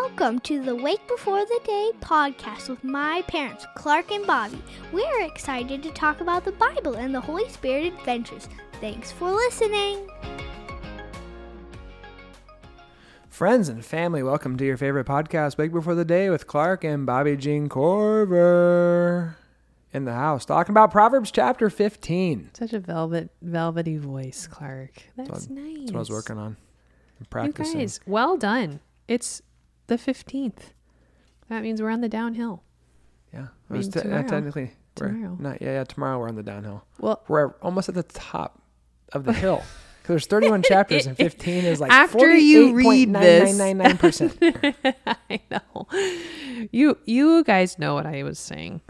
Welcome to the Wake Before the Day podcast with my parents, Clark and Bobbie. We're excited to talk about the Bible and the Holy Spirit adventures. Thanks for listening. Friends and family, welcome to your favorite podcast, Wake Before the Day with Clark and Bobbie Jean Korver in the house, talking about Proverbs chapter 15. Such a velvet, velvety voice, Clark. That's, That's what- nice. That's what I was working on. I'm You practicing. guys, well done. It's the fifteenth. That means we're on the downhill. yeah. I mean, te- uh, tomorrow. technically, Tomorrow. not, yeah, yeah, tomorrow we're on the downhill. Well, We're almost at the top of the hill. 'Cause there's 31 chapters and 15 is like After you read this- 48.9999%. I know. You you guys know what I was saying.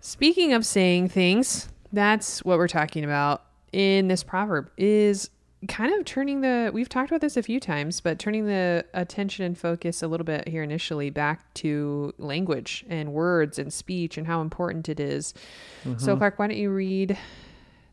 Speaking of saying things, that's what we're talking about in this proverb is kind of turning the we've talked about this a few times, but turning the attention and focus a little bit here initially back to language and words and speech and how important it is. So mm-hmm. Clark, why don't you read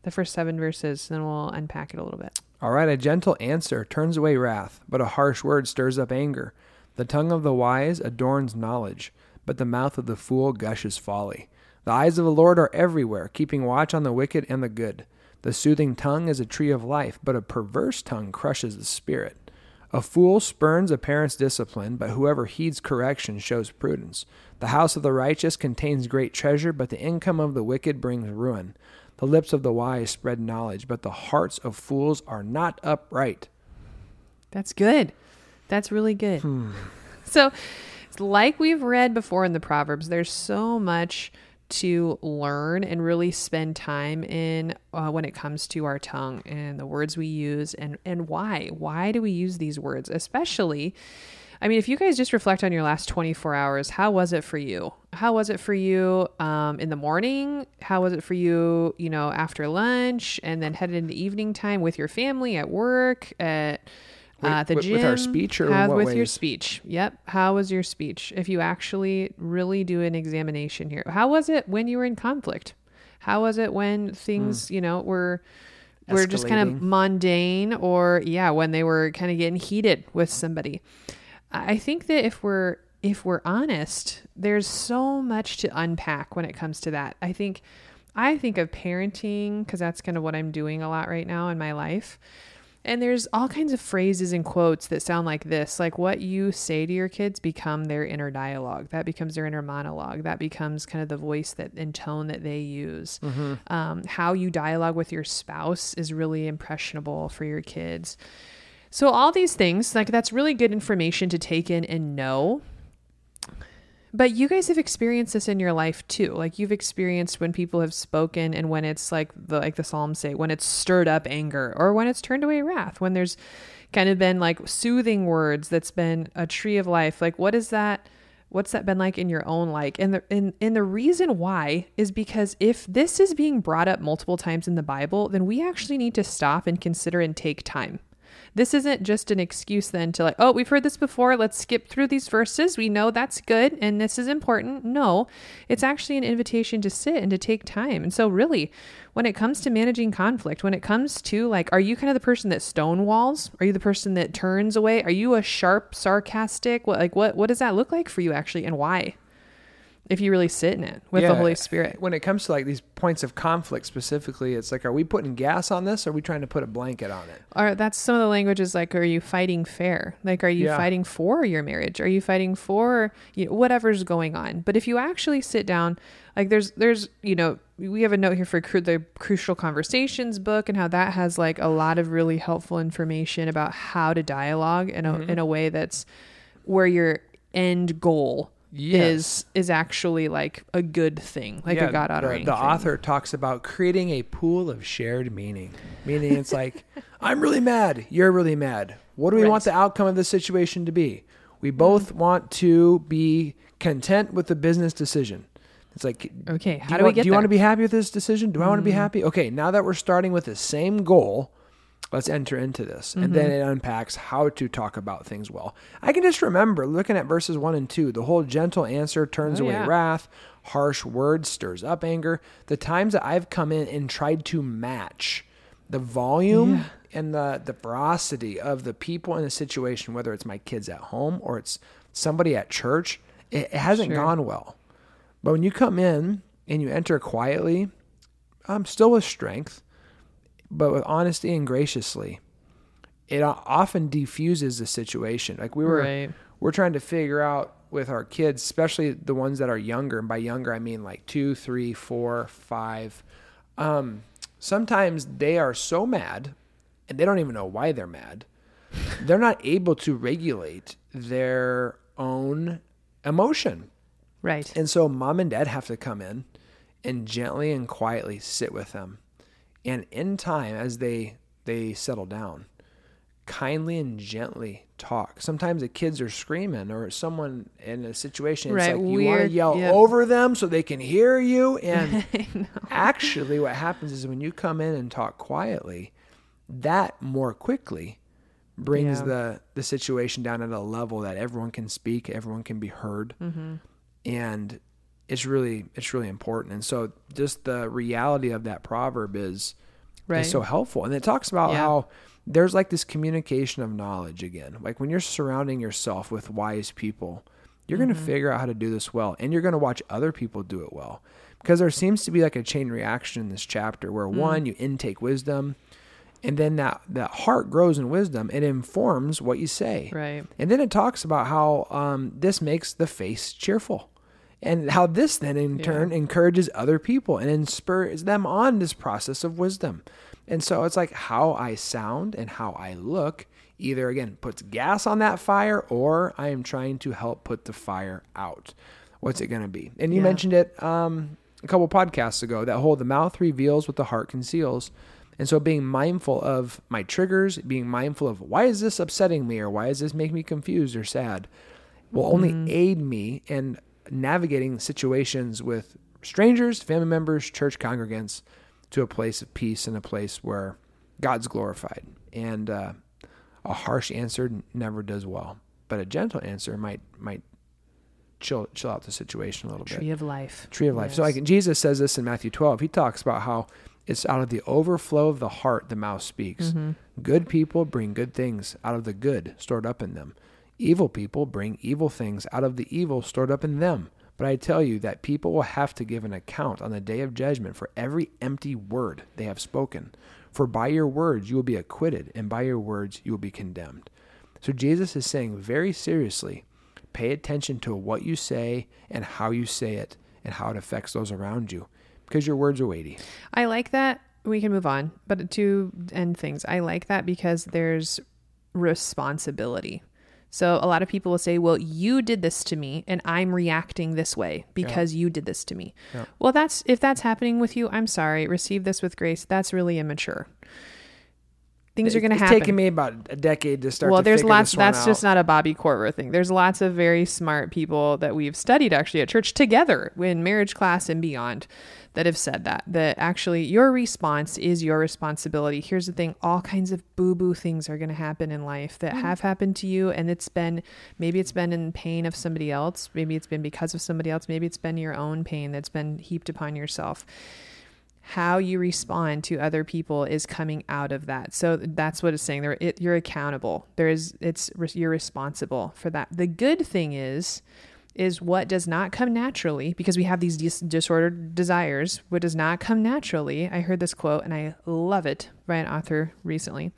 the first 7 verses and then we'll unpack it a little bit. All right, a gentle answer turns away wrath, but a harsh word stirs up anger. The tongue of the wise adorns knowledge, but the mouth of the fool gushes folly. The eyes of the Lord are everywhere, keeping watch on the wicked and the good. The soothing tongue is a tree of life, but a perverse tongue crushes the spirit. A fool spurns a parent's discipline, but whoever heeds correction shows prudence. The house of the righteous contains great treasure, but the income of the wicked brings ruin. The lips of the wise spread knowledge, but the hearts of fools are not upright. That's good. That's really good. Hmm. So, like we've read before in the Proverbs, there's so much to learn and really spend time in uh, when it comes to our tongue and the words we use and and why why do we use these words especially I mean, if you guys just reflect on your last 24 hours, how was it for you? How was it for you um, in the morning? How was it for you, you know, after lunch and then headed into evening time with your family at work, at uh, the with- gym? with our speech or what with your speech? Yep. How was your speech? If you actually really do an examination here, how was it when you were in conflict? How was it when things, you know, were were just kind of Hmm. Mundane or yeah, when they were kind of getting heated with somebody? I I think that if we're if we're honest, there's so much to unpack when it comes to that. I think I think of parenting because that's kind of what I'm doing a lot right now in my life. And there's all kinds of phrases and quotes that sound like this, like what you say to your kids become their inner dialogue. That becomes their inner monologue. That becomes kind of the voice that and tone that they use. Um, how you dialogue with your spouse is really impressionable for your kids. So all these things, like that's really good information to take in and know. But you guys have experienced this in your life too. Like you've experienced when people have spoken and when it's like the like the Psalms say, when it's stirred up anger or when it's turned away wrath, when there's kind of been like soothing words that's been a tree of life. Like what is that what's that been like in your own like and the and, and the reason why is because if this is being brought up multiple times in the bible then we actually need to stop and consider and take time this isn't just an excuse then to like, oh, we've heard this before. Let's skip through these verses. We know that's good and this is important. No, it's actually an invitation to sit and to take time. And so, really, when it comes to managing conflict, when it comes to like, are you kind of the person that stonewalls? Are you the person that turns away? Are you a sharp, sarcastic? What like what what does that look like for you actually, and why? If you really sit in it with the Holy Spirit. When it comes to like these points of conflict specifically, it's like, are we putting gas on this? Or are we trying to put a blanket on it? Or that's some of the languages like, are you fighting fair? Like, are you Yeah. fighting for your marriage? Are you fighting for you know, whatever's going on? But if you actually sit down, like there's, there's, you know, we have a note here for cru- the Crucial Conversations book and how that has like a lot of really helpful information about how to dialogue in a, Mm-hmm. in a way that's where your end goal is, is actually like a good thing, like Yeah, a God the, honoring the thing. author talks about creating a pool of shared meaning. Meaning it's like, I'm really mad. You're really mad. What do we Right. want the outcome of this situation to be? We both want to be content with the business decision. It's like, Okay, how do we want, get Do you want to be happy with this decision? Do I want to be Mm-hmm. happy? Okay, now that we're starting with the same goal, let's enter into this. And then Mm-hmm. it unpacks how to talk about things well. I can just remember looking at verses one and two, the whole gentle answer turns Oh, away yeah. wrath, harsh words stirs up anger. The times that I've come in and tried to match the volume Yeah. and the the ferocity of the people in a situation, whether it's my kids at home or it's somebody at church, it, it hasn't Sure. gone well. But when you come in and you enter quietly, I'm um, still with strength, but with honesty and graciously, it often defuses the situation. Like we were, Right. we're trying to figure out with our kids, especially the ones that are younger, and by younger I mean like two, three, four, five. Um, sometimes they are so mad, and they don't even know why they're mad. They're not able to regulate their own emotion. Right. And so mom and dad have to come in and gently and quietly sit with them. And in time as they they settle down, kindly and gently talk. Sometimes the kids are screaming or someone in a situation it's Right, like you want to yell yeah. over them so they can hear you and actually what happens is when you come in and talk quietly, that more quickly brings Yeah. the the situation down at a level that everyone can speak, everyone can be heard, Mm-hmm. and it's really it's really important. And so just the reality of that proverb is Right. is so helpful. And it talks about Yeah. how there's like this communication of knowledge again. Like when you're surrounding yourself with wise people, you're going to figure out how to do this well, and you're going to watch other people do it well. Because there seems to be like a chain reaction in this chapter where one, you intake wisdom, and then that that heart grows in wisdom. It informs what you say. Right. And then it talks about how um, this makes the face cheerful. And how this then in Yeah. turn encourages other people and inspires them on this process of wisdom. And so it's like how I sound and how I look either again puts gas on that fire or I am trying to help put the fire out. What's it going to be? And you Yeah. mentioned it um, a couple podcasts ago that whole the mouth reveals what the heart conceals. And so being mindful of my triggers, being mindful of why is this upsetting me or why is this make me confused or sad will only aid me in navigating situations with strangers, family members, church congregants to a place of peace and a place where God's glorified. And uh, a harsh answer never does well, but a gentle answer might might chill chill out the situation a little bit Tree of life. tree of life. So like Jesus says this in Matthew 12. He talks about how it's out of the overflow of the heart the mouth speaks. Mm-hmm. Good people bring good things out of the good stored up in them. Evil people bring evil things out of the evil stored up in them. But I tell you that people will have to give an account on the day of judgment for every empty word they have spoken. For by your words you will be acquitted, and by your words you will be condemned. So Jesus is saying very seriously, pay attention to what you say and how you say it and how it affects those around you because your words are weighty. I like that. We can move on, but to end things, I like that because there's responsibility. So a lot of people will say, "Well, you did this to me and I'm reacting this way because you did this to me." Yeah. Well, that's if that's happening with you, I'm sorry. Receive this with grace. That's really immature. Things are going to It's happen. taken me about a decade to start well, to there's lots. That's out. just not a Bobbie Korver thing. There's lots of very smart people that we've studied actually at church together in marriage class and beyond that have said that that actually your response is your responsibility. Here's the thing: all kinds of boo boo things are going to happen in life that mm. have happened to you, and it's been maybe it's been in pain of somebody else, maybe it's been because of somebody else, maybe it's been your own pain that's been heaped upon yourself how you respond to other people is coming out of that. So that's what it's saying. There, it, you're accountable. There is, it's you're responsible for that. The good thing is, is what does not come naturally because we have these dis- disordered desires. What does not come naturally. I heard this quote and I love it by an author recently.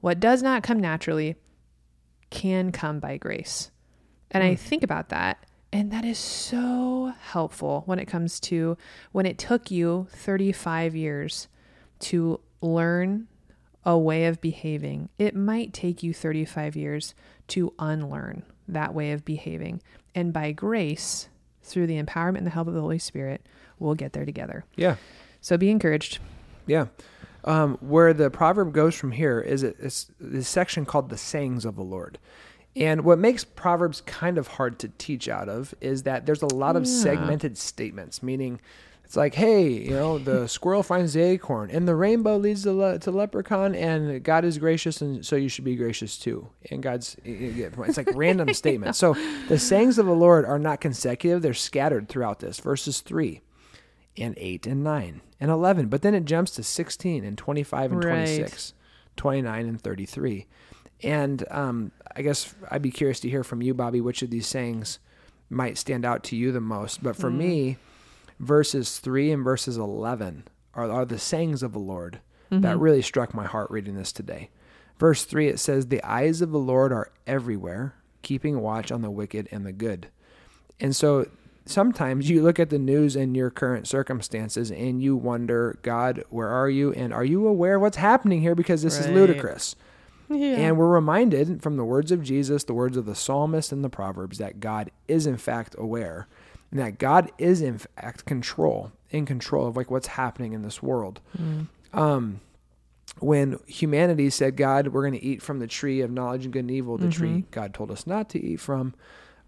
What does not come naturally can come by grace. And I hmm. think about that, and that is so helpful when it comes to when it took you 35 years to learn a way of behaving. It might take you 35 years to unlearn that way of behaving. And by grace, through the empowerment and the help of the Holy Spirit, we'll get there together. yeah, So be encouraged. yeah. Um, where the proverb goes from here is it, it's this section called the sayings of the Lord. And what makes Proverbs kind of hard to teach out of is that there's a lot of Yeah. segmented statements, meaning it's like, hey, you know, the squirrel finds the acorn, and the rainbow leads to, le- to leprechaun, and God is gracious, and so you should be gracious too. And God's, it's like random statements. So the sayings of the Lord are not consecutive, they're scattered throughout this. Verses 3 and 8 and 9 and 11. But then it jumps to 16 and 25 and Right. 26, 29 and 33. And um, I guess I'd be curious to hear from you, Bobbie, which of these sayings might stand out to you the most. But for me, verses 3 and verses 11 are, are the sayings of the Lord that really struck my heart reading this today. Verse 3, it says, The eyes of the Lord are everywhere, keeping watch on the wicked and the good. And so sometimes you look at the news and your current circumstances and you wonder, God, where are you? And are you aware of what's happening here? Because this is ludicrous. Yeah. And we're reminded from the words of Jesus, the words of the psalmist and the proverbs, that God is in fact aware, and that God is in fact control, in control of like what's happening in this world. Um, when humanity said, "God, we're going to eat from the tree of knowledge and good and evil," the tree God told us not to eat from,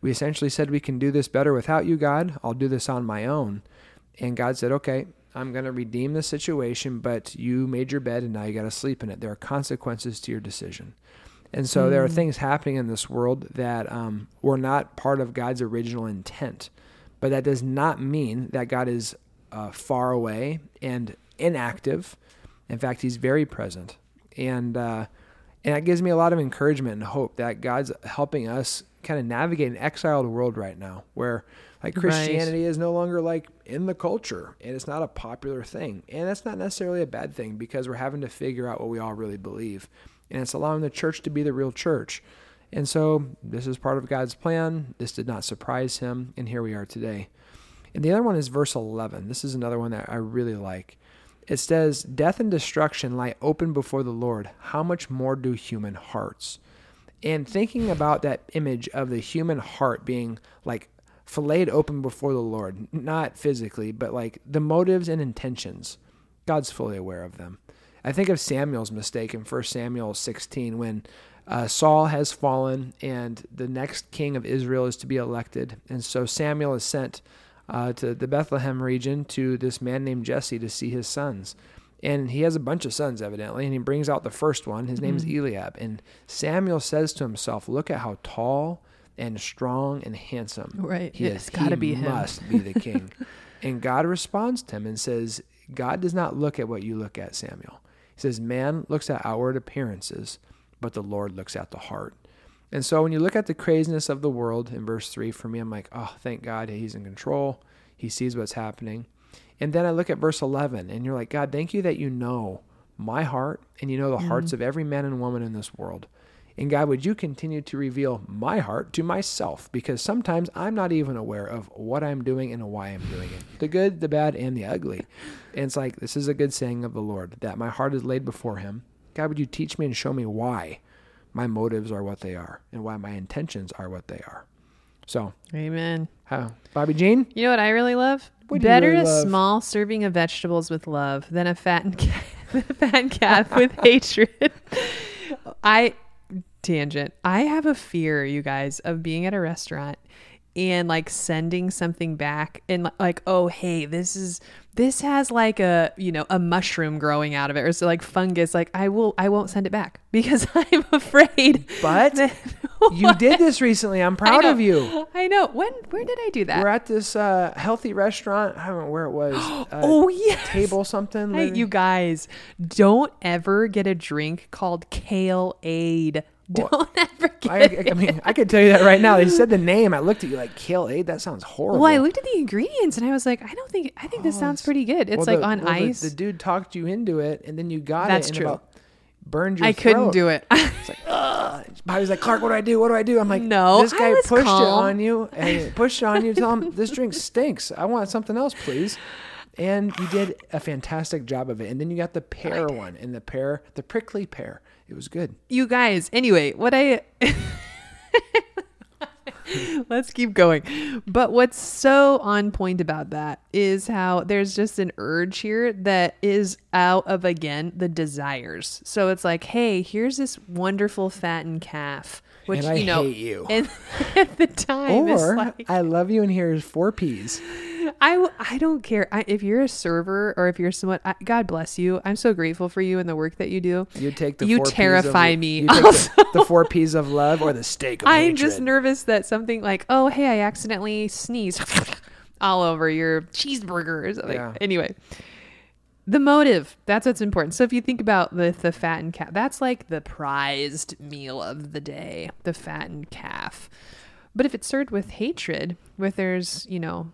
we essentially said, "We can do this better without you, God. I'll do this on my own." And God said, "Okay, I'm going to redeem the situation, but you made your bed and now you got to sleep in it. There are consequences to your decision." And so there are things happening in this world that um, were not part of God's original intent. But that does not mean that God is uh, far away and inactive. In fact, He's very present. And, uh, and that gives me a lot of encouragement and hope that God's helping us kind of navigate an exiled world right now where like Right. Christianity is no longer like in the culture and it's not a popular thing. And that's not necessarily a bad thing because we're having to figure out what we all really believe. And it's allowing the church to be the real church. And so this is part of God's plan. This did not surprise him. And here we are today. And the other one is verse 11. This is another one that I really like. It says, Death and destruction lie open before the Lord. How much more do human hearts? And thinking about that image of the human heart being like filleted open before the Lord, not physically, but like the motives and intentions, God's fully aware of them. I think of Samuel's mistake in 1 Samuel 16 when uh, Saul has fallen and the next king of Israel is to be elected. And so Samuel is sent uh, to the Bethlehem region to this man named Jesse to see his sons. And he has a bunch of sons, evidently, and he brings out the first one. His name is Eliab. And Samuel says to himself, Look at how tall and strong and handsome Right. he It's is. gotta be him." must be the king. and God responds to him and says, God does not look at what you look at, Samuel. He says, Man looks at outward appearances, but the Lord looks at the heart. And so when you look at the craziness of the world in verse 3, for me, I'm like, oh, thank God he's in control. He sees what's happening. And then I look at verse 11, and you're like, God, thank you that you know my heart and you know the mm-hmm. hearts of every man and woman in this world. And God, would you continue to reveal my heart to myself? Because sometimes I'm not even aware of what I'm doing and why I'm doing it the good, the bad, and the ugly. And it's like, this is a good saying of the Lord that my heart is laid before him. God, would you teach me and show me why my motives are what they are and why my intentions are what they are? So, Amen. how, Bobbie Jean? You know what I really love? What Better really a love? small serving of vegetables with love than a fattened calf, fattened calf with hatred. I tangent. I have a fear, you guys, of being at a restaurant and like sending something back and like, oh hey, this is this has like a you know a mushroom growing out of it or so like fungus. Like I will I won't send it back because I'm afraid. But that- You did this recently. I'm proud of you. I know. When where did I do that? We're at this uh, healthy restaurant. I don't know where it was. Uh, oh yeah Table something. Hey, you guys, don't ever get a drink called Kale Aid. Don't ever get I, it. I mean, I could tell you that right now. They said the name. I looked at you like Kale Aid. That sounds horrible. Well, I looked at the ingredients and I was like, I don't think I think this Oh, sounds pretty good. It's Well, like the- on well, ice. The, dude talked you into it, and then you got That's it. That's true. Burned your I couldn't do it. It's like, ugh. Bobbie's like, Clark, what do I do? What do I do? I'm like, No, This guy pushed calm. it on you, and pushed it on you. Tell him this drink stinks. I want something else, please. And you did a fantastic job of it. And then you got the pear one, and the pear, the prickly pear. It was good. you guys, anyway, what I Let's keep going. But what's so on point about that is how there's just an urge here that is out of again the desires. So it's like, hey, here's this wonderful fattened calf, which And I you know, hate you. and at the time, Or like, I love you, and here's four peas. I don't care I, if you're a server or if you're someone. I, God bless you. I'm so grateful for you and the work that you do. You take the You four P's terrify of, me You the, the four P's of love or the steak of I'm hatred. just nervous that something like, oh, hey, I accidentally sneezed. all over your cheeseburger or something. Yeah. Anyway, the motive that's what's important. So if you think about the the fattened calf, that's like the prized meal of the day, the fattened calf. But if it's served with hatred, with there's you know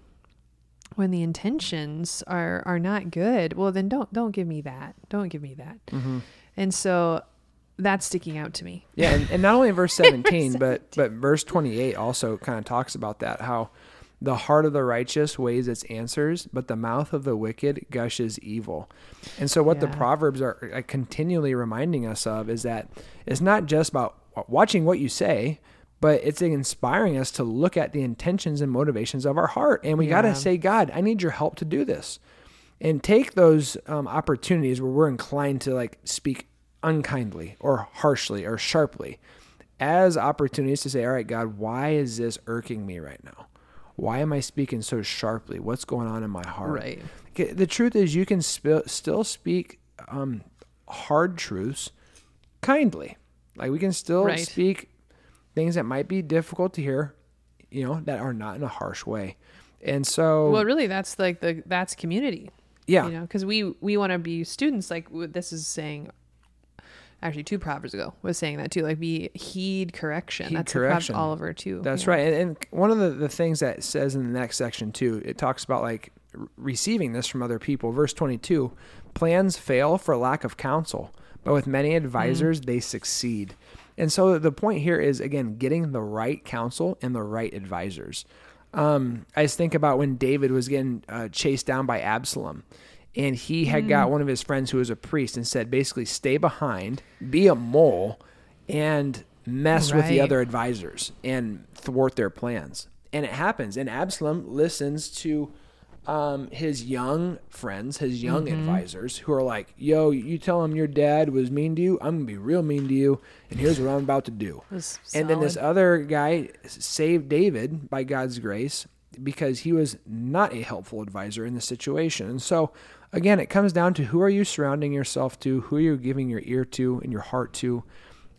when the intentions are are not good, well then don't don't give me that. Don't give me that. Mm-hmm. And so that's sticking out to me. Yeah, and, and not only in verse 17, but but verse 28 also kind of talks about that how the heart of the righteous weighs its answers, but the mouth of the wicked gushes evil. And so what the proverbs are continually reminding us of is that it's not just about watching what you say, but it's inspiring us to look at the intentions and motivations of our heart. And we got to say, God, I need your help to do this. And take those um, opportunities where we're inclined to like speak unkindly or harshly or sharply as opportunities to say, all right, God, why is this irking me right now? Why am I speaking so sharply? What's going on in my heart? Right. The truth is, you can sp- still speak um, hard truths kindly. Like we can still Right. speak things that might be difficult to hear, you know, that are not in a harsh way. And so, Well, really, that's like the that's community. yeah, you know because we we want to be students like this is saying actually two proverbs ago was saying that too like be heed correction Heed that's correction. oliver too That's Yeah. right. And, and one of the, the things that says in the next section too, it talks about like receiving this from other people. Verse 22, plans fail for lack of counsel, but with many advisors, Mm. they succeed. And so the point here is again, getting the right counsel and the right advisors. Um, I just think about when David was getting uh, chased down by Absalom and he had got Mm. one of his friends who was a priest and said, basically stay behind, be a mole and mess with the other advisors and thwart their plans. And it happens. And Absalom listens to um, his young friends, his young Mm-hmm. advisors, who are like, "Yo, you tell him your dad was mean to you. I'm gonna be real mean to you, and here's what I'm about to do." And then this other guy saved David by God's grace because he was not a helpful advisor in the situation. And so, again, it comes down to who are you surrounding yourself to, who you're you giving your ear to and your heart to,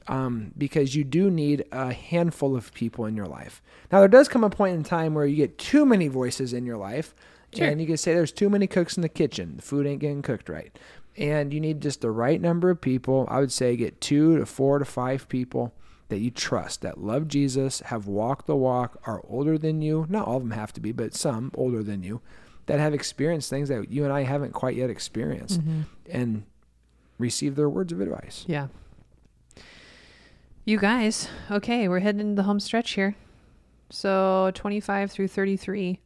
um, because you do need a handful of people in your life. Now, there does come a point in time where you get too many voices in your life, Sure. and you can say there's too many cooks in the kitchen. The food ain't getting cooked right. And you need just the right number of people. I would say get two to four to five people that you trust, that love Jesus, have walked the walk, are older than you. Not all of them have to be, but some older than you that have experienced things that you and I haven't quite yet experienced and receive their words of advice. yeah you guys okay we're heading into the home stretch here so 25 through 33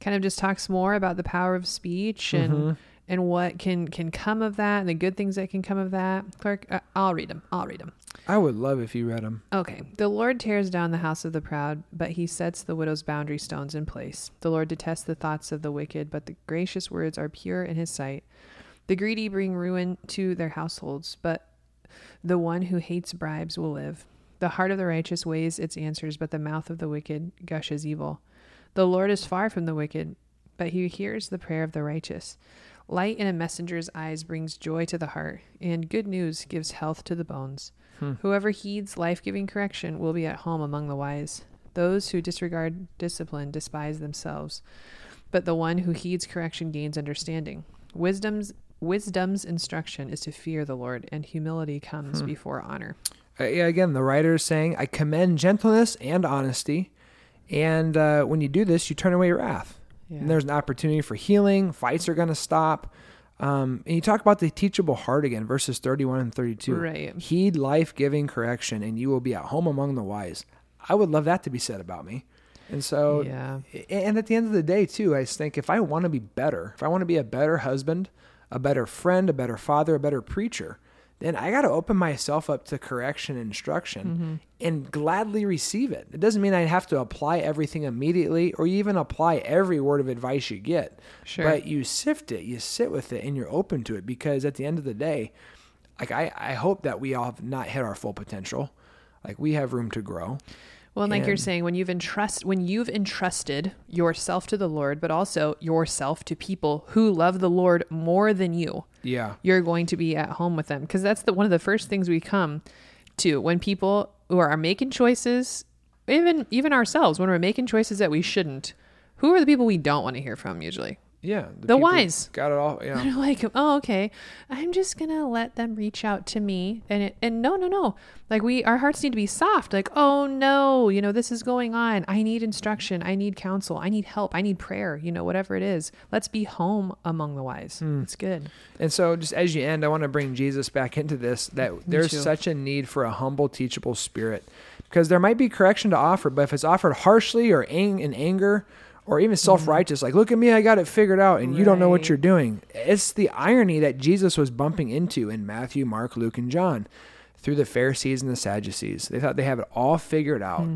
kind of just talks more about the power of speech and Mm-hmm. and what can can come of that and the good things that can come of that clark uh, i'll read them i'll read them I would love if you read them. Okay. The Lord tears down the house of the proud, but he sets the widow's boundary stones in place. The Lord detests the thoughts of the wicked, but the gracious words are pure in his sight. The greedy bring ruin to their households, but the one who hates bribes will live. The heart of the righteous weighs its answers, but the mouth of the wicked gushes evil. The Lord is far from the wicked, but he hears the prayer of the righteous. Light in a messenger's eyes brings joy to the heart, and good news gives health to the bones. Whoever heeds life giving correction will be at home among the wise. Those who disregard discipline despise themselves, but the one who heeds correction gains understanding. Wisdom's wisdom's instruction is to fear the Lord, and humility comes before honor. Uh, yeah, again, the writer is saying, I commend gentleness and honesty. And uh, when you do this, you turn away wrath. Yeah. And there's an opportunity for healing. Fights are going to stop. Um, and you talk about the teachable heart again, verses 31 and 32. Right. Heed life giving correction, and you will be at home among the wise. I would love that to be said about me. And so, Yeah. and at the end of the day, too, I think if I want to be better, if I want to be a better husband, a better friend, a better father, a better preacher, then I got to open myself up to correction and instruction Mm-hmm. and gladly receive it. It doesn't mean I have to apply everything immediately or even apply every word of advice you get. Sure. But you sift it, you sit with it, and you're open to it because at the end of the day, like I, I hope that we all have not hit our full potential. Like we have room to grow. Well, and like you're saying, when you've entrust when you've entrusted yourself to the Lord, but also yourself to people who love the Lord more than you, Yeah. you're going to be at home with them because that's the one of the first things we come to when people who are making choices even even ourselves when we're making choices that we shouldn't Who are the people we don't want to hear from usually? Yeah, The people wise. got it all. Yeah, They're like, oh, okay. I'm just gonna let them reach out to me, and it, and no, no, no. Like we, our hearts need to be soft. Like, oh no, you know, this is going on. I need instruction. I need counsel. I need help. I need prayer. You know, whatever it is. Let's be home among the wise. Hmm. It's good. And so, just as you end, I want to bring Jesus back into this that there's too. such a need for a humble, teachable spirit because there might be correction to offer, but if it's offered harshly or ang- in anger or even self righteous, like, look at me, I got it figured out, and you don't know what you're doing. It's the irony that Jesus was bumping into in Matthew, Mark, Luke, and John through the Pharisees and the Sadducees. They thought they have it all figured out.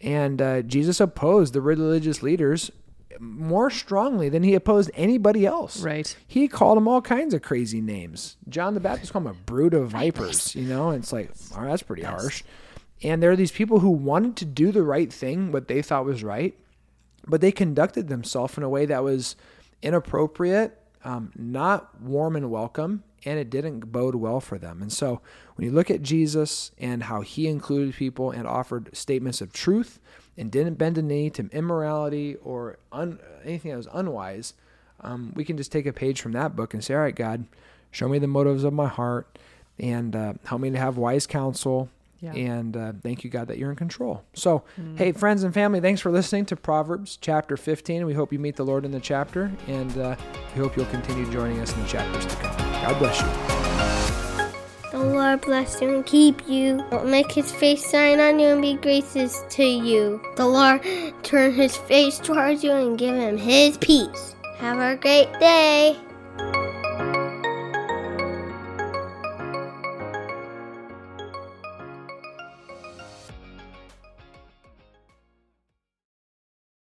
And uh, Jesus opposed the religious leaders more strongly than he opposed anybody else. Right. He called them all kinds of crazy names. John the Baptist called them a brood of vipers, you know, and it's like, right, that's pretty harsh. And there are these people who wanted to do the right thing, what they thought was right, but they conducted themselves in a way that was inappropriate, um, not warm and welcome, and it didn't bode well for them. And so when you look at Jesus and how he included people and offered statements of truth and didn't bend a knee to immorality or un- anything that was unwise, um, we can just take a page from that book and say, all right, God, show me the motives of my heart and uh, help me to have wise counsel. Yeah. And uh, thank you, God, that you're in control. So, hey, friends and family, thanks for listening to Proverbs chapter 15. We hope you meet the Lord in the chapter, and uh, we hope you'll continue joining us in the chapters to come. God bless you. The Lord bless you and keep you. Don't make his face shine on you and be gracious to you. The Lord turn his face towards you and give him his peace. Have a great day.